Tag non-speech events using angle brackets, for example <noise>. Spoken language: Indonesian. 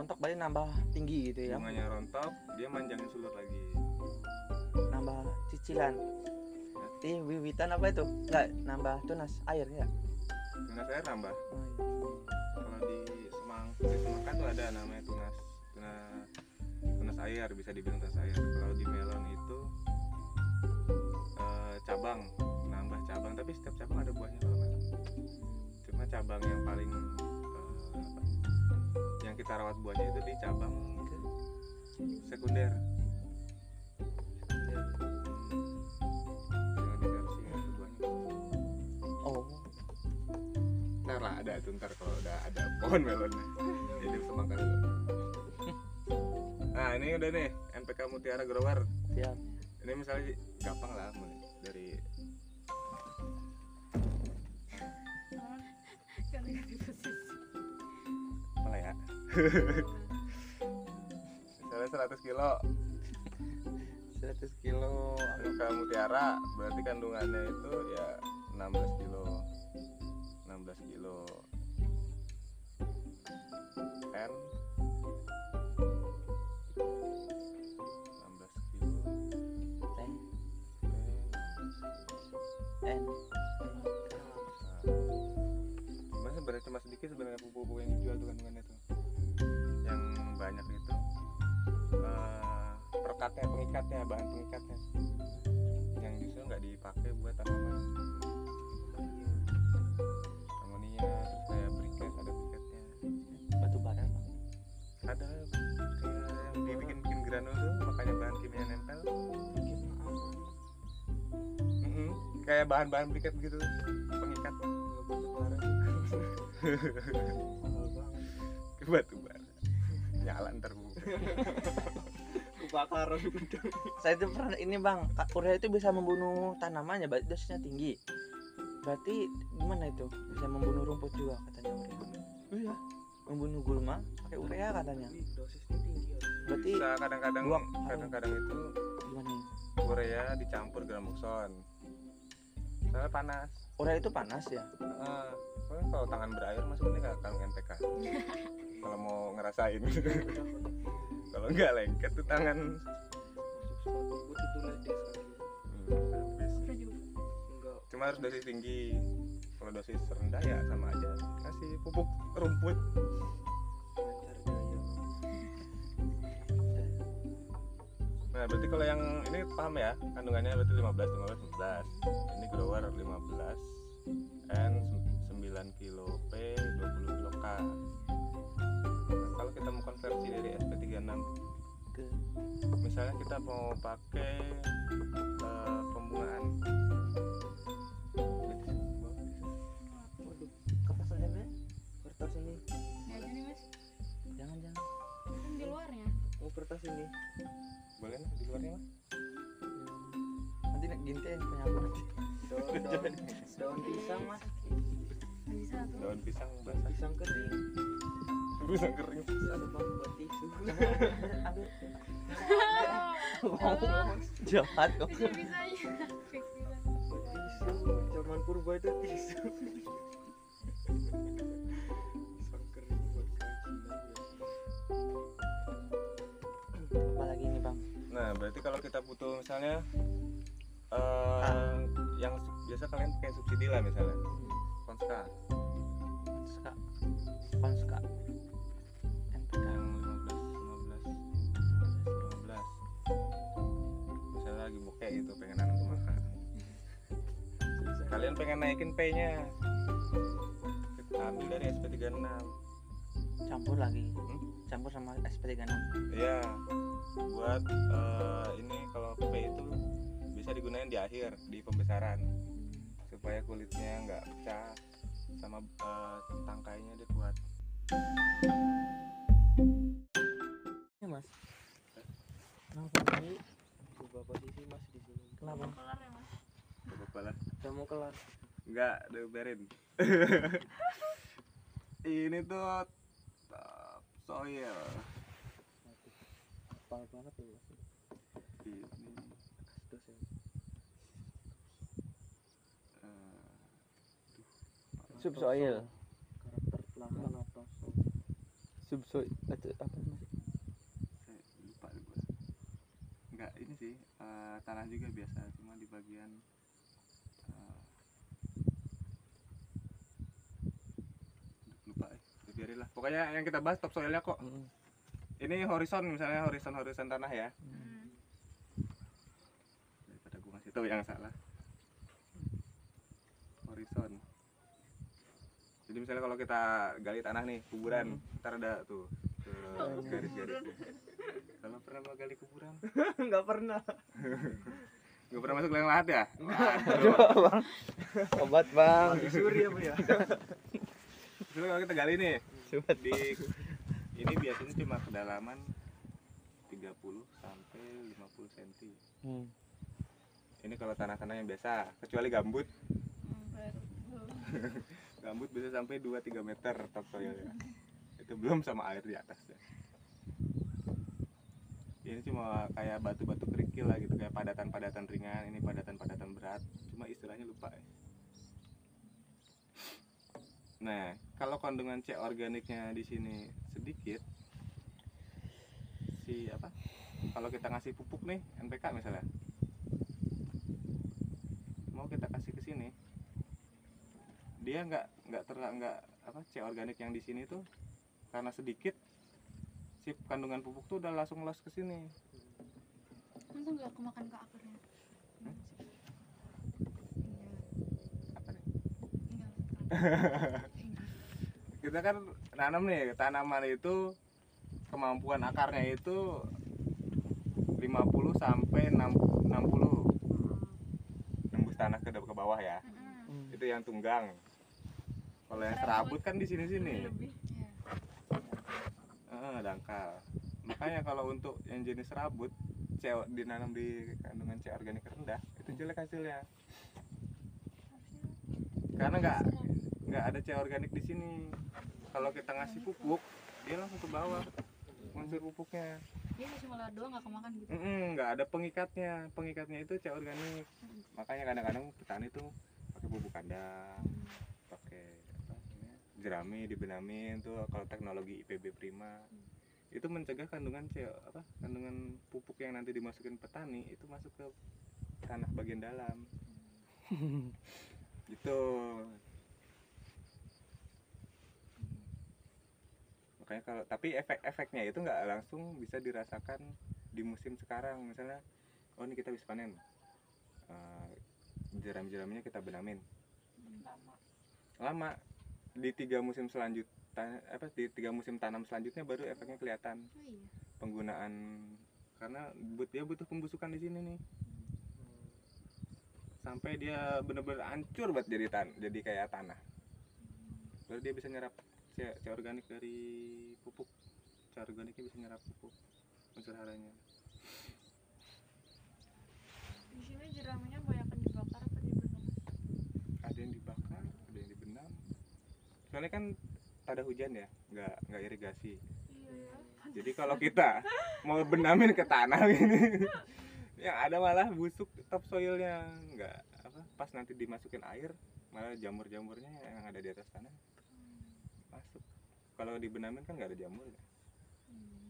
rontok berarti nambah tinggi gitu ya? Bunganya rontok dia manjangin sulut lagi. Nambah cicilan. Di wiwitan apa itu? Enggak nambah tunas air ya tunas air nambah. Oh, iya. kalau di semang di semangka tuh ada namanya tunas tunas tunas air bisa dibilang tunas air. Kalau di melon itu kita rawat buahnya itu di cabang sekunder. Itu buahnya. Oh. Ntar lah ada tuh ntar kalau udah ada pohon melonnya jadi semangka dulu. Nah ini udah nih NPK Mutiara Grower. Siap. Ini misalnya gampang lah mulai misalnya 100 kilo. 100 kilo. NPK Mutiara berarti kandungannya itu ya 16 kilo. 16 kilo. N. 16 kilo. N. N. Cuma sebenarnya? Cuma sedikit sebenarnya pupuk-pupuk yang dijual tuh kandungannya tuh. Banyak itu eh, perekatnya, pengikatnya, bahan pengikatnya. Yang justru nggak dipakai buat tanaman. Amonia, terus kayak briket, ada briketnya. batu bara Ada kayak yang dibikin-bikin granul tuh, makanya bahan kimia nempel. Mm-mm, kayak bahan-bahan briket gitu, pengikat. Batu bara. <laughs> Nyala ntar bu. <laughs> kebakaran saya itu pernah ini bang Kak, urea itu bisa membunuh tanamannya berarti dosisnya tinggi berarti gimana itu bisa membunuh rumput juga katanya urea iya membunuh gulma pakai urea katanya dosisnya tinggi ya berarti Bisa kadang-kadang kadang-kadang itu gimana urea dicampur gramoxone. Soalnya panas. urea itu panas ya Heeh. Soalnya kalau tangan berair masuk ini nggak akan NPK. Kalau mau ngerasain. <laughs> kalau nggak lengket tuh tangan. Hmm, Cuma harus dosis tinggi. Kalau dosis rendah ya sama aja. Kasih pupuk rumput. Nah, berarti kalau yang ini paham ya, kandungannya berarti 15 15 15. Ini grower 15 N 9 kilo P 20 kilo K. SP36 ke misalnya kita mau pakai eh, pembungaan waduh kertas aja Be. kertas ini. Ya jangan jangan. Kan di luarnya. oh kertas ini. Boleh nih di luarnya mah nanti nek gini teh penyapu nanti daun daun. Daun pisang mas. Daun pisang. Basah pisang kering pisang kering. Bisa depan buat tisu. Jahat kok. Bisa bisanya. Fix bisa. tisu zaman purba itu tisu. Apalagi ini bang? Nah berarti kalau kita butuh misalnya eh, yang su- biasa kalian pakai subsidi lah misalnya. Konska Konska. Konska kalian pengen naikin P nya kita ambil dari SP36 campur lagi. Hmm? campur sama SP36 iya. Buat eh, ini kalau P itu bisa digunakan di akhir di pembesaran. Supaya kulitnya nggak pecah sama eh, tangkainya dia kuat. Ini mas. Kenapa sih coba posisi mas? Di sini kenapa? Kelar ya mas. Apa-apa lah. Udah mau kelar. Enggak, udah berin <laughs> ini tuh top soil. Apal banget ya ini Terus ya. eh, subsoil karakter atau so- subsoil apa lupa gue nggak ini sih eh, tanah juga biasa cuma di bagian eh, lupa eh biarin lah pokoknya yang kita bahas topsoilnya kok. Mm. ini horizon misalnya horizon horizon tanah ya. Hmm. daripada gue ngasih tahu yang salah. Horizon. Jadi misalnya kalau kita gali tanah nih kuburan ntar ada tuh garis-garis kalau pernah mau gali kuburan? <laughs> Nggak pernah. <laughs> Nggak pernah masuk liang lahat ya? Bang. Obat bang. Suri apa ya? Terus <laughs> kalau kita gali nih Sobat. di ini biasanya cuma kedalaman 30 sampai 50 cm Hmm. ini kalau tanah-tanah yang biasa kecuali gambut. Hmm, <laughs> gambut bisa sampai 2-3 meter topsoilnya itu belum sama air di atasnya. Ini cuma kayak batu-batu kerikil lah gitu kayak padatan-padatan ringan ini padatan-padatan berat. Cuma istilahnya lupa ya. Nah kalau kandungan C organiknya di sini sedikit si apa kalau kita ngasih pupuk nih NPK misalnya mau kita kasih ke sini dia nggak nggak ter nggak apa C organik yang di sini tuh karena sedikit si kandungan pupuk tuh udah langsung los ke sini Untung nggak kemakan ke akarnya. Hmm? Iya. apa nih. <laughs> kita kan nanam nih tanaman itu kemampuan akarnya itu 50 sampai 6 60 nembus tanah ke ke bawah ya. Hmm. itu yang tunggang. Kalau yang serabut kan di sini sini Lebih. Iya. Eh, dangkal. Makanya kalau untuk yang jenis serabut C dinanam di kandungan C organik rendah itu jelek hasilnya. Karena nggak nggak ada C organik di sini. Kalau kita ngasih pupuk dia langsung ke bawah unsur pupuknya. Dia cuma lewat doang nggak kemakan gitu. Nggak ada pengikatnya. Pengikatnya itu C organik. Makanya kadang-kadang petani tuh pakai pupuk kandang pakai apa namanya, jerami dibenamin tuh kalau teknologi IPB prima. Itu mencegah kandungan C apa kandungan pupuk yang nanti dimasukin petani itu masuk ke tanah bagian dalam <laughs> gitu makanya kalau tapi efek-efeknya itu nggak langsung bisa dirasakan di musim sekarang. Misalnya oh ini kita bisa panen. Eh, jeram-jeramnya kita benamin lama. Di tiga musim selanjutnya apa di tiga musim tanam selanjutnya baru efeknya kelihatan. Oh iya. penggunaan karena but dia butuh pembusukan di sini nih. Sampai dia bener-bener hancur buat jadi tan jadi kayak tanah. Baru dia bisa nyerap C, C organik dari pupuk. C organiknya bisa nyerap pupuk unsur haranya. Di sini jeraminya banyak dibakar apa dibenam? ada yang dibakar ada yang dibenam soalnya kan tada hujan ya nggak nggak irigasi. Iya ya. jadi kalau kita mau benamin ke tanah gini <laughs> yang ada malah busuk topsoilnya. Nggak apa pas nanti dimasukin air malah jamur-jamurnya yang ada di atas tanah masuk kalau dibenamin kan nggak ada jamurnya Hmm.